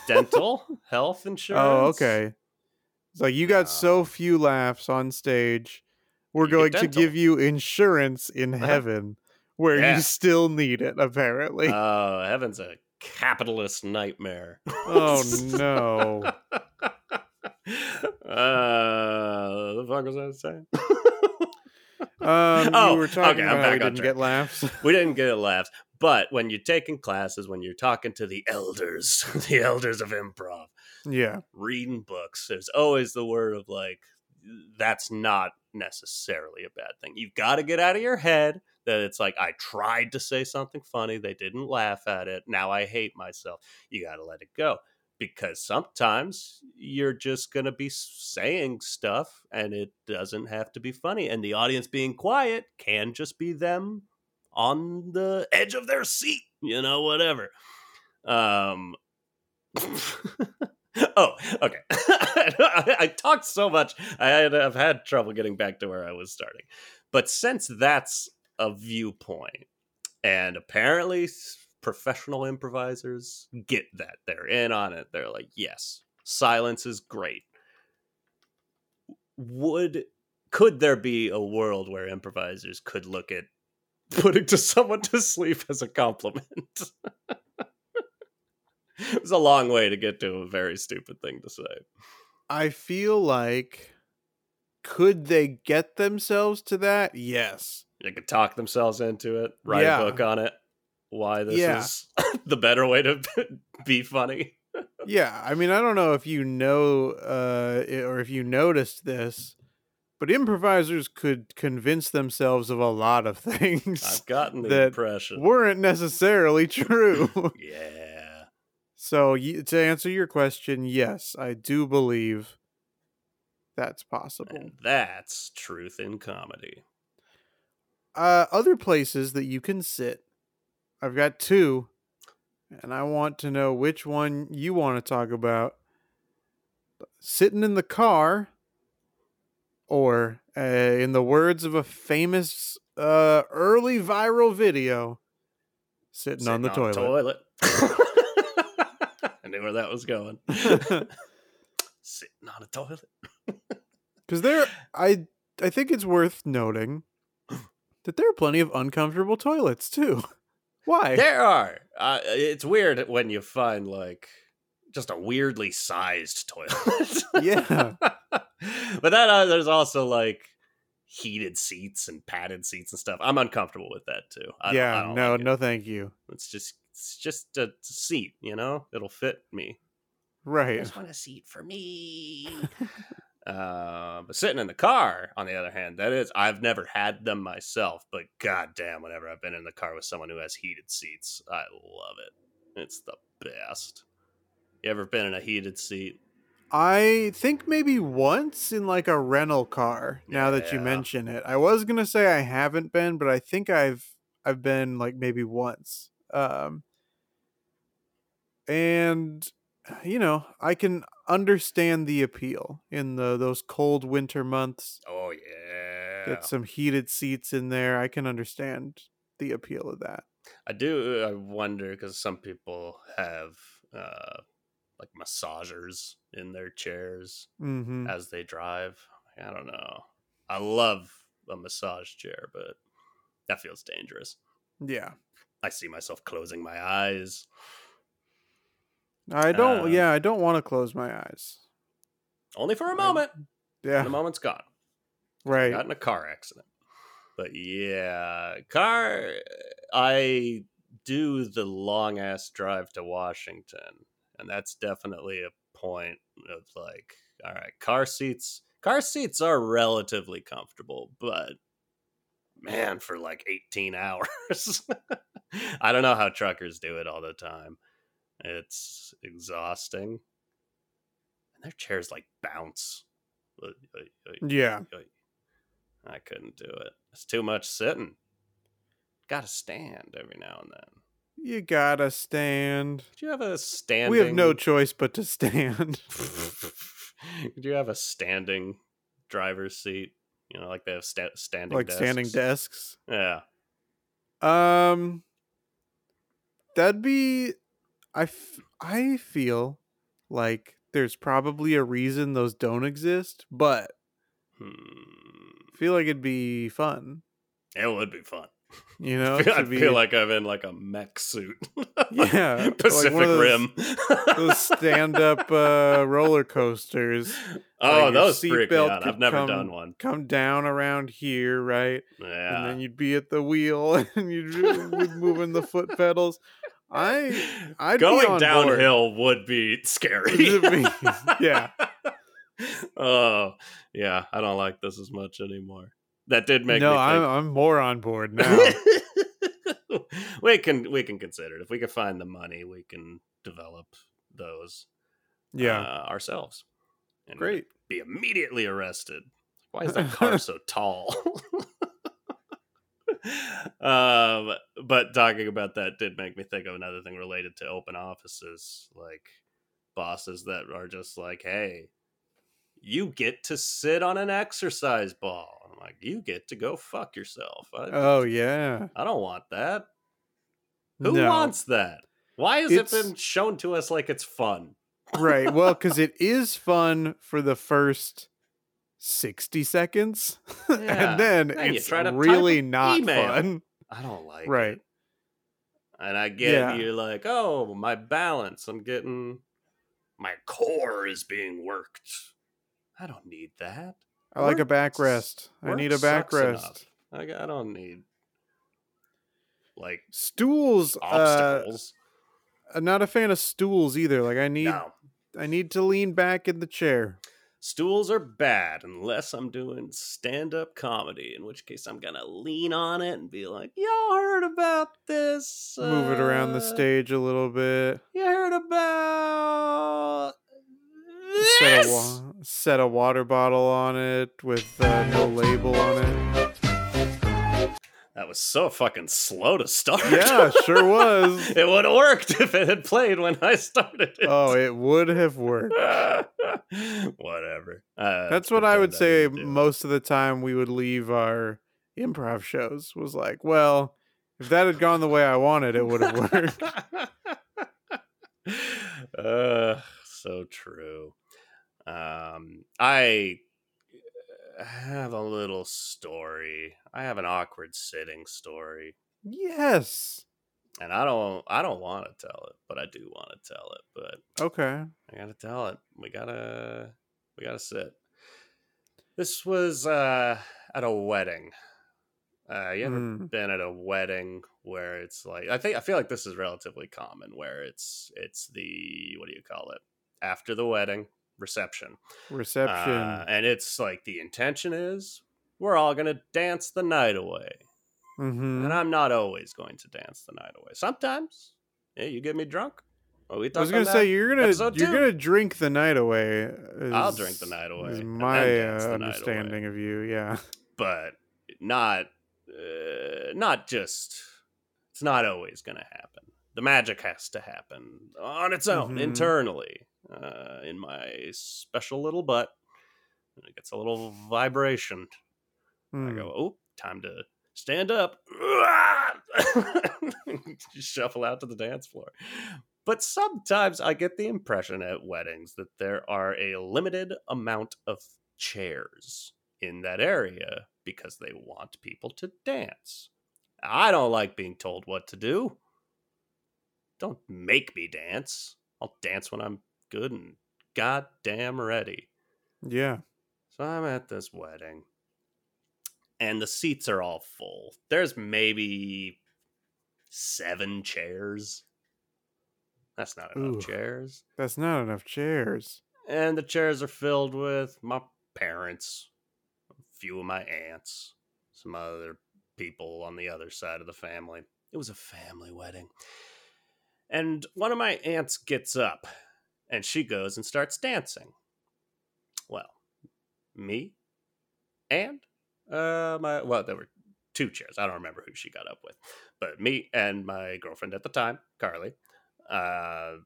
dental health insurance oh, okay. It's like you got so few laughs on stage. We're going to give you insurance in Uh-huh. heaven where Yeah. you still need it, apparently. oh heaven's a capitalist nightmare oh no. Uh the fuck was i saying Um, Oh, we were talking okay, I'm about back we didn't track. get laughs. we didn't get laughs but when you're taking classes when you're talking to the elders the elders of improv yeah. reading books there's always the word of like that's not necessarily a bad thing you've got to get out of your head that it's like i tried to say something funny they didn't laugh at it now i hate myself you got to let it go because sometimes you're just going to be saying stuff and it doesn't have to be funny and the audience being quiet can just be them on the edge of their seat you know whatever. Um oh okay. I, I talked so much i had i've had trouble getting back to where i was starting. But since that's a viewpoint and apparently professional improvisers get that they're in on it they're like yes silence is great would could there be a world where improvisers could look at putting to someone to sleep as a compliment it was a long way to get to a very stupid thing to say I feel like could they get themselves to that? Yes. they could talk themselves into it write Yeah. a book on it why this Yeah. is the better way to be funny Yeah, I mean, I don't know if you know uh or if you noticed this, but improvisers could convince themselves of a lot of things i've gotten the That impression weren't necessarily true. yeah so, to answer your question, yes, I do believe that's possible. and that's truth in comedy Uh other places that you can sit. I've got two and I want to know which one you want to talk about. Sitting in the car or uh, in the words of a famous uh early viral video, sitting, on the toilet. toilet. I knew where that was going. Sitting on a toilet. Cuz there I I think it's worth noting that there are plenty of uncomfortable toilets too. Why? There are. Uh, it's weird when you find like just a weirdly sized toilet. Yeah. but that uh, there's also like heated seats and padded seats and stuff. I'm uncomfortable with that too. I don't- I yeah, don't no, like no thank you. It's just it's just a seat, you know. It'll fit me. Right. I Right. just want a seat for me. uh, but sitting in the car, on the other hand, that is, I've never had them myself, but goddamn, whenever I've been in the car with someone who has heated seats, I love it. It's the best. You ever been in a heated seat? I think maybe once in like a rental car. Now that you mention it, I was gonna say I haven't been, but I think I've I've been like maybe once. Um, and you know, I can understand the appeal in the those cold winter months. Oh yeah. Get some heated seats in there. I can understand the appeal of that. I do. I wonder because some people have uh, like massagers in their chairs Mm-hmm. as they drive. I don't know. I love a massage chair, but that feels dangerous. Yeah. I see myself closing my eyes. I don't. Uh, yeah, I don't want to close my eyes. Only for a moment. Yeah. The moment's gone. Right. Got in a car accident. But yeah, car. I do the long ass drive to Washington, and that's definitely a point of like, all right, car seats. Car seats are relatively comfortable, but man, for like 18 hours. I don't know how truckers do it all the time. It's exhausting. And their chairs like bounce. Yeah. I couldn't do it. It's too much sitting. Got to stand every now and then. You gotta stand. Did you have a standing? We have no choice but to stand. Did you have a standing driver's seat? You know, like they have sta- standing like standing desks? desks. Yeah. Um, that'd be. I f- I feel like there's probably a reason those don't exist, but Hmm. I feel like it'd be fun. It would be fun. You know, I feel, I be- feel like I'm in like a mech suit. Yeah, like Pacific of those- Rim. those stand-up uh, roller coasters oh, your those freak me seatbelt out. I've never come- done one. come down around here, right? Yeah. And then you'd be at the wheel and you'd be moving the foot pedals. I I'd going on board. downhill would be scary. Yeah. oh, yeah. I don't like this as much anymore. That did make no, me I'm. I'm more on board now. we can we can consider it if we can find the money. We can develop those yeah, uh, ourselves. And great. Be immediately arrested. Why is that car so tall? Um, but talking about that did make me think of another thing related to open offices, like bosses that are just like, "Hey, you get to sit on an exercise ball." I'm like, "You get to go fuck yourself." I, Oh yeah. I don't want that. Who No. wants that? Why has It's- it been shown to us like it's fun? right. Well, because it is fun for the first sixty seconds, Yeah. and then you it's really not email. fun. I don't like Right. it. And I get Yeah. you're like, oh, my balance. I'm getting my core is being worked. I don't need that. I like a Work back s- rest. I need a backrest back sucks rest. enough. Like I don't need like Stools. Uh, obstacles. I'm not a fan of stools either. Like I need no. I need to lean back in the chair. Stools are bad unless I'm doing stand up comedy, in which case I'm gonna lean on it and be like, Y'all heard about this? Move it around the uh, stage a little bit. You heard about Set a, this? wa- set a water bottle on it with uh, no label on it. That was so fucking slow to start. Yeah, sure was. it would have worked if it had played when I started it. Oh, it would have worked. Whatever. Uh, That's what I would say didn't do it. most of the time we would leave our improv shows was like, well, if that had gone the way I wanted, it would have worked. uh, so true. Um, I have a little story. I have an awkward sitting story, yes. and I don't. I don't want to tell it, but I do want to tell it. But Okay. I gotta tell it. We gotta. We gotta sit. This was uh, at a wedding. Uh, you ever Mm. been at a wedding where it's like I think I feel like this is relatively common where it's it's the what do you call it after the wedding reception Reception. Uh, and it's like the intention is we're all gonna dance the night away Mm-hmm. and I'm not always going to dance the night away sometimes yeah you get me drunk we I was gonna say you're gonna episode you're two. gonna drink the night away. I'll drink the night away Is my uh, night away. understanding of you, yeah. but not uh, not just it's not always going to happen the magic has to happen on its own Mhm. internally uh, in my special little butt. And it gets a little vibration. I Hmm. go, oh, time to stand up. Shuffle out to the dance floor. But sometimes I get the impression at weddings that there are a limited amount of chairs in that area because they want people to dance. I don't like being told what to do. Don't make me dance. I'll dance when I'm good and goddamn ready. Yeah. So I'm at this wedding, and the seats are all full. There's maybe seven chairs. That's not enough Ooh. chairs. That's not enough chairs. And the chairs are filled with my parents, a few of my aunts, some other people on the other side of the family. It was a family wedding. And one of my aunts gets up and she goes and starts dancing. Well, me and uh my well, there were two chairs. I don't remember who she got up with. But me and my girlfriend at the time, Carly, uh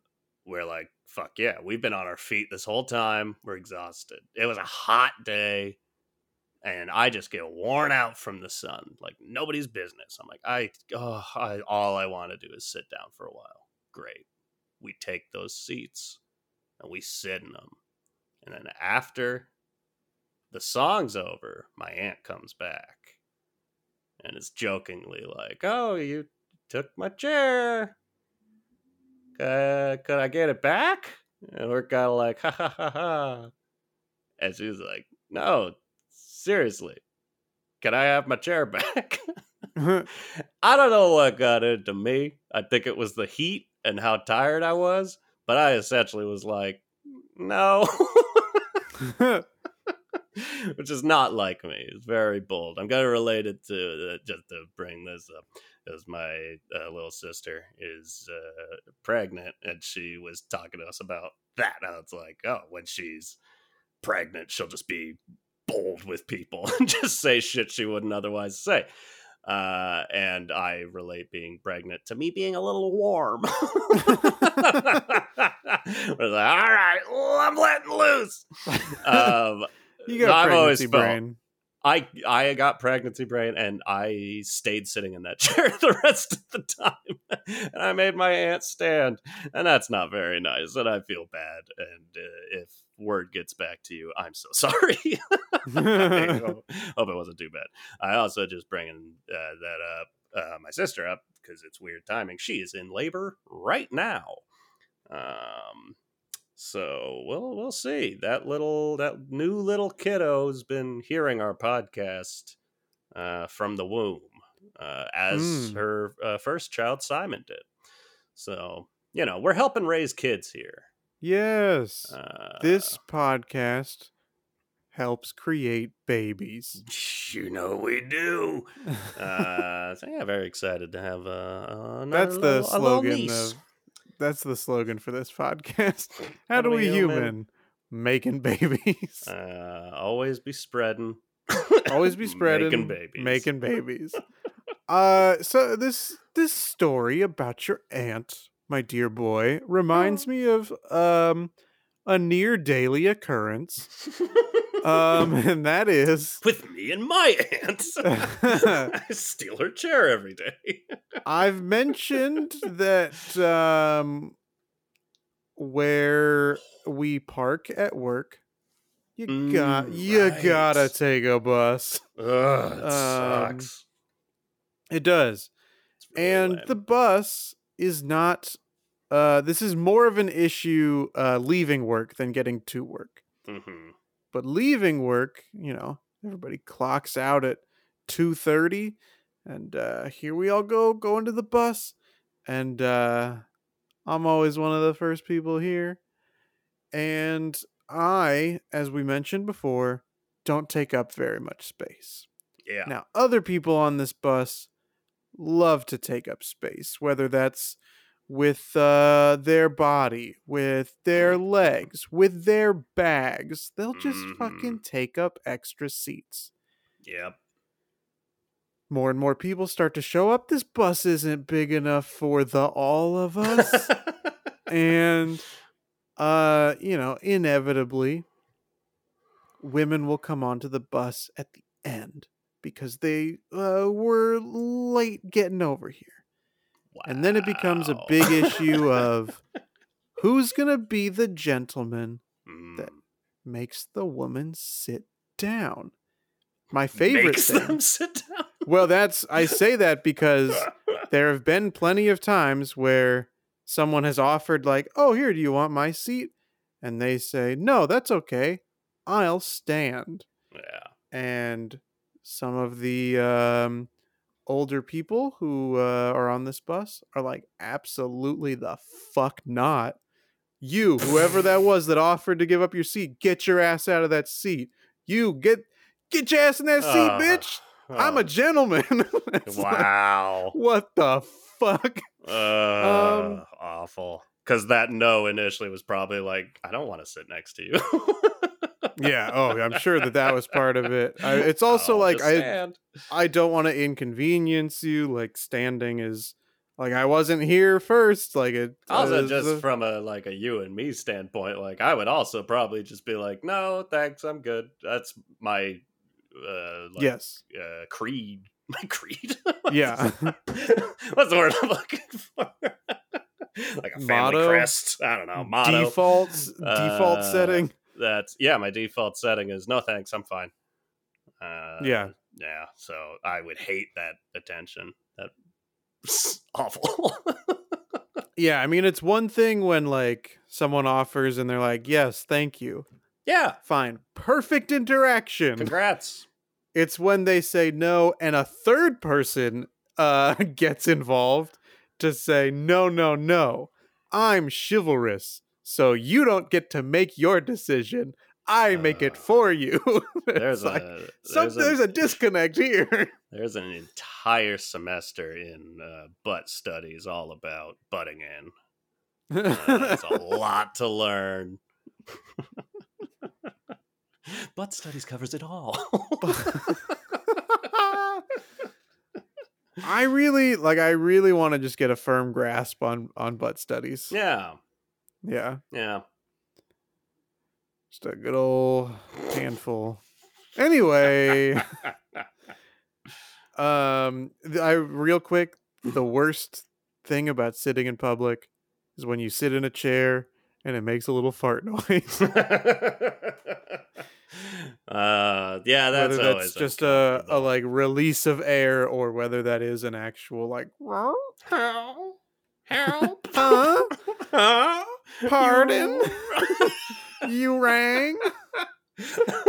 we're like, fuck yeah, we've been on our feet this whole time. We're exhausted. It was a hot day, and I just get worn out from the sun, like nobody's business. I'm like, I, oh, I all I want to do is sit down for a while. Great. We take those seats and we sit in them, and then after the song's over, my aunt comes back and is jokingly like, "Oh, you took my chair." uh, could I get it back? And we're kind of like, ha ha ha ha. And she's like, no, seriously, can I have my chair back? I don't know what got into me. I think it was the heat and how tired I was, but I essentially was like, no. Which is not like me. It's very bold. I'm going to relate it to, uh, just to bring this up because my uh, little sister is uh, pregnant and she was talking to us about that. And it's like, oh, when she's pregnant, she'll just be bold with people and just say shit she wouldn't otherwise say. Uh, and I relate being pregnant to me being a little warm. Like, All right, I'm letting loose. Um, you got I've always felt- brain. I I got pregnancy brain and I stayed sitting in that chair the rest of the time, and I made my aunt stand, and that's not very nice, and I feel bad. And uh, if word gets back to you, I'm so sorry. I hope, hope it wasn't too bad. I also just bringing uh, that up, uh, my sister up because it's weird timing. She is in labor right now. Um, so we'll we'll see. That little that new little kiddo's been hearing our podcast uh, from the womb, uh, as Mm. her uh, first child Simon did. So you know we're helping raise kids here. yes. Uh, this podcast helps create babies. you know we do. Uh, so yeah, very excited to have uh, another That's the little, slogan that's the slogan for this podcast. How do we human making babies? Uh, always be spreading. Always be spreading making babies. Making babies. uh so this this story about your aunt, my dear boy, reminds me of um a near daily occurrence. Um and that is with me and my aunt. I steal her chair every day. I've mentioned that um where we park at work, you got Mm, you gotta take a bus. Ugh, it Um, sucks. It does. Really and lame. the bus is not uh this is more of an issue uh leaving work than getting to work. Mhm. But leaving work, you know, everybody clocks out at 2:30 and uh here we all go going to the bus and uh I'm always one of the first people here. And I, as we mentioned before, don't take up very much space. yeah. Now, other people on this bus love to take up space, whether that's with uh, their body, with their legs, with their bags. They'll just fucking take up extra seats. Yep. More and more people start to show up. This bus isn't big enough for the all of us. and uh, you know, inevitably, women will come onto the bus at the end because they uh, were late getting over here. And then it becomes a big issue of who's going to be the gentleman that Mm. makes the woman sit down. My favorite Makes thing. them sit down. Well, that's I say that because there have been plenty of times where someone has offered like, "Oh, here, do you want my seat?" and they say, "No, that's okay. I'll stand." yeah. And some of the um older people who uh, are on this bus are like, "Absolutely the fuck not." You, whoever that was that offered to give up your seat, get your ass out of that seat. You get get your ass in that seat, Uh, bitch. I'm a gentleman. It's like, wow. what the fuck? Uh, awful. Because that no initially was probably like, I don't want to sit next to you. Yeah. Oh, I'm sure that that was part of it. I, it's also I'll like I stand. I don't want to inconvenience you. Like standing is like I wasn't here first. Like it. Also, uh, just the- from a like a you and me standpoint, like I would also probably just be like, no, thanks, I'm good. That's my uh, like, yes. uh, creed. My creed. Yeah. What's the word I'm looking for? like a family Motto? crest. I don't know. Motto. Defaults. default Uh, setting. That's yeah. My default setting is no thanks. I'm fine. Uh, Yeah. Yeah. So I would hate that attention. That's awful. Yeah. I mean, it's one thing when like someone offers and they're like, "Yes, thank you." yeah. Fine. Perfect interaction. Congrats. It's when they say no and a third person uh gets involved to say no no no. I'm chivalrous. So you don't get to make your decision. I make it Uh, for you. There's like, a some, there's, there's, a, a, disconnect here. there's an entire semester in uh, butt studies all about butting in. Uh, it's a lot to learn. butt studies covers it all. I really like I really want to just get a firm grasp on on butt studies. yeah. Yeah. Yeah. Just a good old handful. Anyway, um I real quick, the worst thing about sitting in public is when you sit in a chair and it makes a little fart noise. uh yeah, that's that's just a, a like release of air or whether that is an actual like help help huh? Huh? Pardon? You- You rang?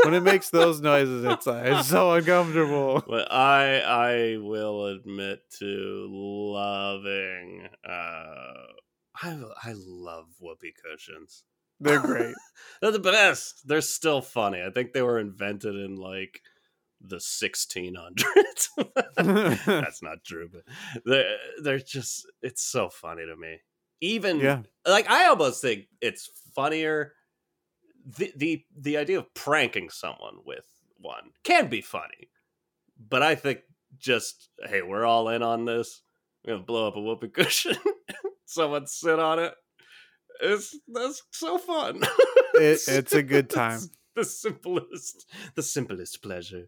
when it makes those noises, it's it's so uncomfortable. But I I will admit to loving uh I I love whoopee cushions. They're great. They're the best. They're still funny. I think they were invented in like the 1600s. That's not true, but they're, they're just, it's so funny to me. Even, yeah. like, I almost think it's funnier. The, the, the idea of pranking someone with one can be funny, but I think just, hey, we're all in on this. We're to blow up a whoopee cushion. Someone sit on it. It's that's so fun. It, it's a good time. The simplest, the simplest pleasure.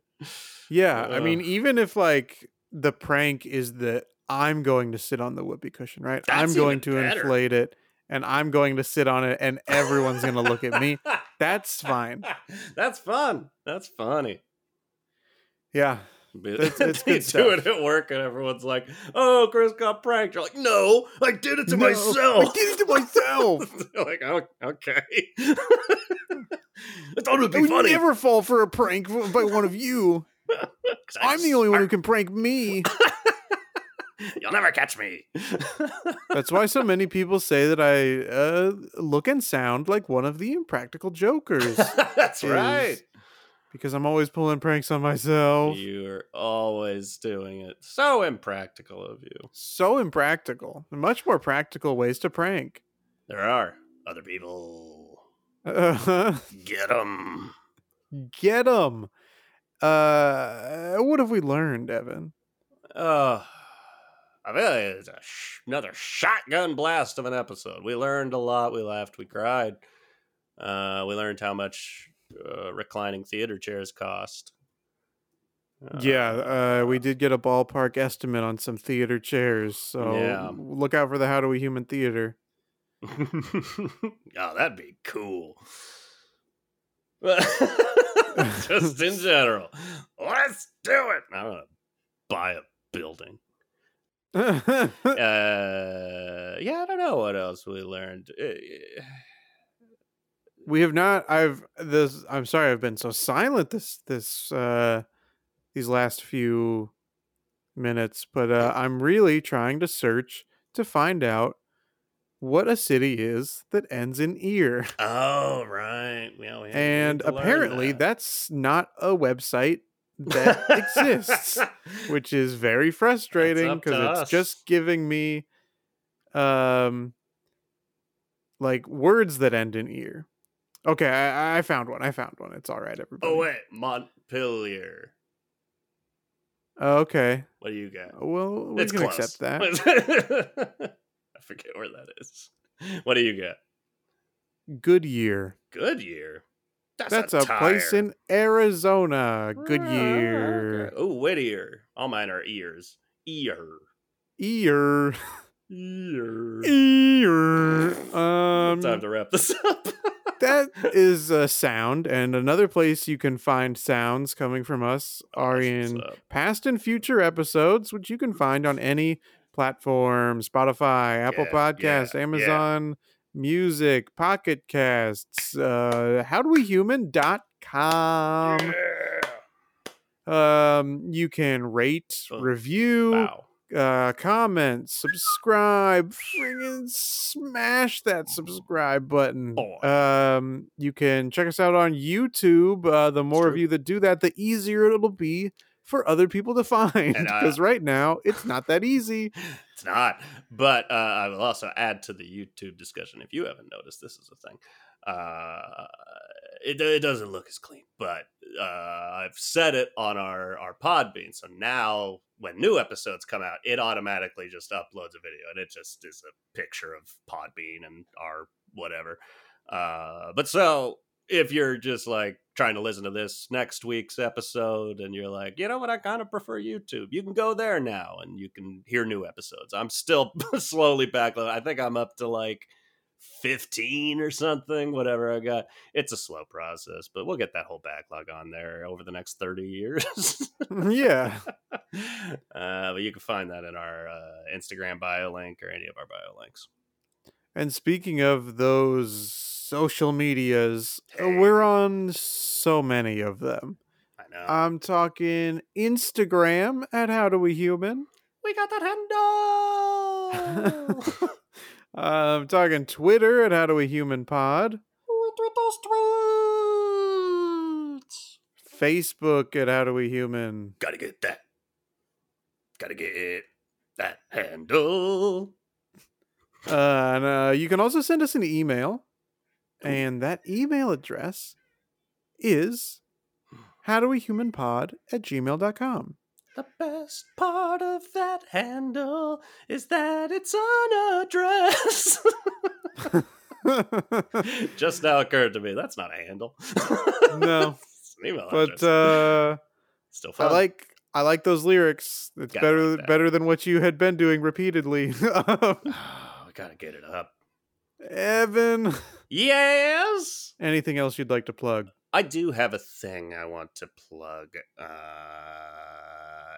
Yeah. I mean, even if like the prank is that I'm going to sit on the whoopee cushion, right? I'm going to better. inflate it and I'm going to sit on it and everyone's going to look at me. That's fine. That's fun. That's funny. Yeah. It's- it's they good do it at work, and everyone's like, "Oh, Chris got pranked." You're like, "No, I did it to No, myself. I did it to myself. They're like, oh, "Okay." I thought it would I be would funny. never fall for a prank by one of you. I'm the only one who can prank me. You'll never catch me. That's why so many people say that I uh, look and sound like one of the impractical jokers. That's right. Because I'm always pulling pranks on myself. You're always doing it. So impractical of you. So impractical. Much more practical ways to prank. There are other people. Uh, Get them. get them. Uh, what have we learned, Evan? Uh, I feel it's a sh- another shotgun blast of an episode. We learned a lot. We laughed. We cried. Uh, we learned how much uh, reclining theater chairs cost. yeah, uh, we did get a ballpark estimate on some theater chairs, so Yeah. look out for the How Do We Human Theater. oh, that'd be cool. Just in general, let's do it. I'm gonna buy a building. Uh, yeah, I don't know what else we learned. Uh, we have not i've this i'm sorry i've been so silent this this uh these last few minutes but uh i'm really trying to search to find out what a city is that ends in ear Oh, right. Yeah, we had- we had and apparently that. that's not a website that exists which is very frustrating because us. it's just giving me um like words that end in ear okay i, I found one i found one it's all right everybody Oh wait, Montpelier. okay What do you got? well we it's can close. accept that I forget where that is. What do you got? goodyear Goodyear. That's a, place in arizona goodyear Oh, Whittier. All mine are ears. Ear. ear Ear. ear um Time to wrap this up. that is a sound and another place you can find sounds coming from us are That's in past and future episodes which you can find on any platform spotify apple Yeah, podcast yeah, yeah. Music pocket casts uh how do we human.com yeah. um you can rate Oh, review Wow. uh comment subscribe friggin' smash that subscribe button. Um you can check us out on youtube uh the more of you that do that the easier it'll be for other people to find And, uh, because right now it's not that easy It's not. But uh, I will also add to the YouTube discussion. If you haven't noticed, this is a thing. Uh, it, it doesn't look as clean, but uh, I've set it on our our Podbean. So now, when new episodes come out, it automatically just uploads a video, and it just is a picture of Podbean and our whatever. Uh, but so if you're just like trying to listen to this next week's episode and you're like, you know what, I kind of prefer YouTube, you can go there now and you can hear new episodes. I'm still slowly backloading. I think I'm up to like 15 or something, whatever I got. It's a slow process, but we'll get that whole backlog on there over the next 30 years. yeah uh, but you can find that in our uh, Instagram bio link or any of our bio links. And speaking of those social medias uh, Hey. we're on so many of them I know. i'm talking instagram at how do we human we got that handle. I'm talking Twitter at How Do We Human Pod, we tweet those tweets. Facebook at How Do We Human, Gotta get that. Gotta get that handle. Uh, and uh, you can also send us an email, and that email address is How Do We Human Pod at gmail.com. The best part of that handle is that it's an address. Just now occurred to me that's not a handle. No. It's an email but address. uh, Still I like I like those lyrics. It's Gotta better like better than what you had been doing repeatedly. We gotta get it up. Evan, Yes. anything else you'd like to plug? I do have a thing I want to plug. Uh,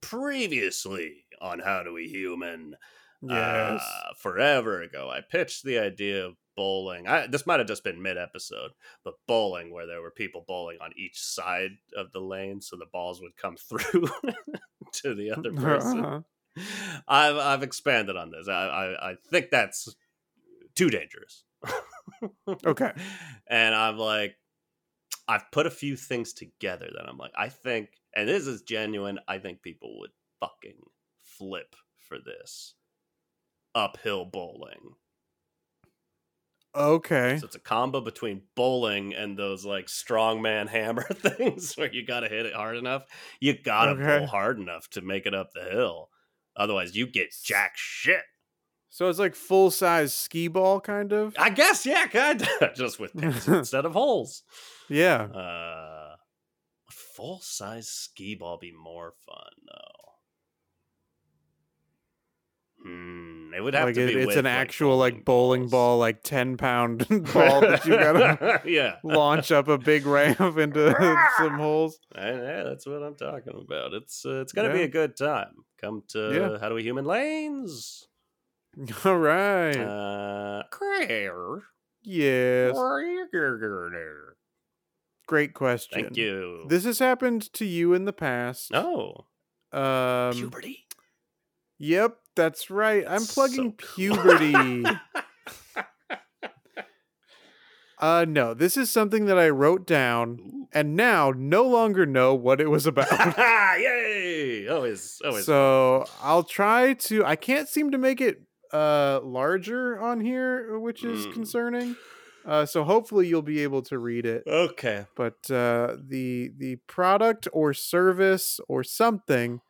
previously on How Do We Human, Yes. uh, forever ago, I pitched the idea of bowling. I, this might have just been mid episode, but bowling where there were people bowling on each side of the lane, so the balls would come through to the other person. Uh-huh. I've I've expanded on this. I I, I think that's too dangerous. Okay. And I'm like, I've put a few things together that I'm like, I think, and this is genuine. I think people would fucking flip for this uphill bowling. Okay. So it's a combo between bowling and those like strongman hammer things where you got to hit it hard enough. You got to Okay. bowl hard enough to make it up the hill. Otherwise, you get jack shit. So it's like full size skee ball, kind of. I guess, yeah, kind of. Just with pins instead of holes. Yeah. Uh, full size skee ball be more fun though? Hmm, it would have Like to it, be. it's with, an like, actual like bowling balls. ball, like ten pound ball that you gotta yeah. launch up a big ramp into some holes. And, yeah, that's what I'm talking about. It's uh, it's gonna be a good time. Come to Yeah. How Do We Human Lanes? All right. Uh, Claire. yes. Great question. Thank you. This has happened to you in the past. oh, Um, puberty. Yep, that's right. I'm plugging so cool. puberty. uh no, this is something that I wrote down and now no longer know what it was about. Yay! Always, always. so, I'll try to I can't seem to make it uh larger on here, which is Mm. concerning. Uh so hopefully you'll be able to read it. okay. But uh the the product or service or something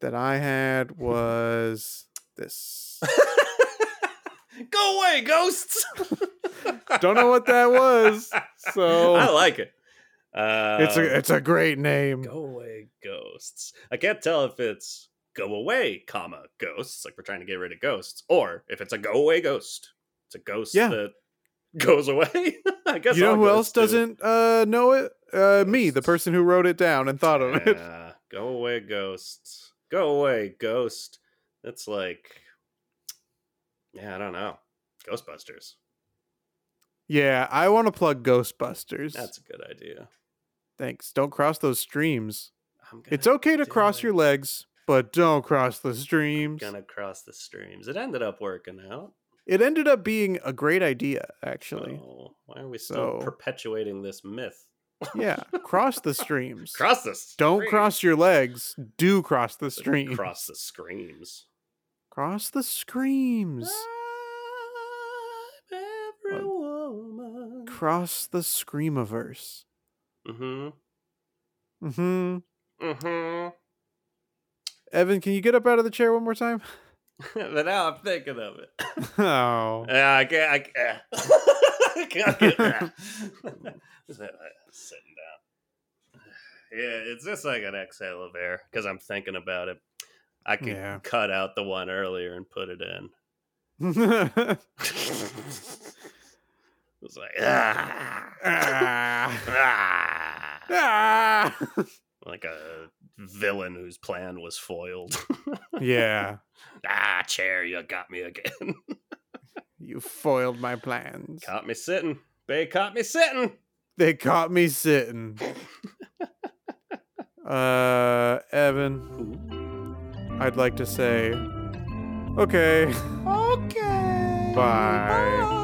that I had was this. Go away, ghosts. Don't know what that was. So I like it. Uh, it's a it's a great name. go away, ghosts. I can't tell if it's go away, comma ghosts, like we're trying to get rid of ghosts, or if it's a go away ghost. It's a ghost Yeah. that goes away. I guess You know who else do. doesn't uh, know it? Uh, me, the person who wrote it down and thought of it. Go away, ghosts. Go away, ghost. That's like, yeah, I don't know. Ghostbusters. Yeah, I want to plug Ghostbusters. That's a good idea. Thanks. Don't cross those streams. I'm It's okay to cross your legs, but don't cross the streams. Gonna cross the streams. It ended up working out. It ended up being a great idea, actually. Oh, why are we still So- perpetuating this myth? Yeah, cross the streams. Cross this. Don't cross your legs. Do cross the streams. Cross the screams. Cross the screams. I'm every woman. Cross the screamiverse. Mm-hmm. Mm-hmm. Mm-hmm. Evan, can you get up out of the chair one more time? but now I'm thinking of it. Oh. Yeah, I can't. I can't, I can't get that. Sitting down. Yeah, it's just like an exhale of air because I'm thinking about it. I could Yeah. cut out the one earlier and put it in. It's like ah, ah. ah, Ah. like a villain whose plan was foiled. yeah. ah, chair, you got me again. You foiled my plans. caught me sitting. They caught me sitting. They caught me sitting. uh, Evan, I'd like to say, okay, Okay. Bye.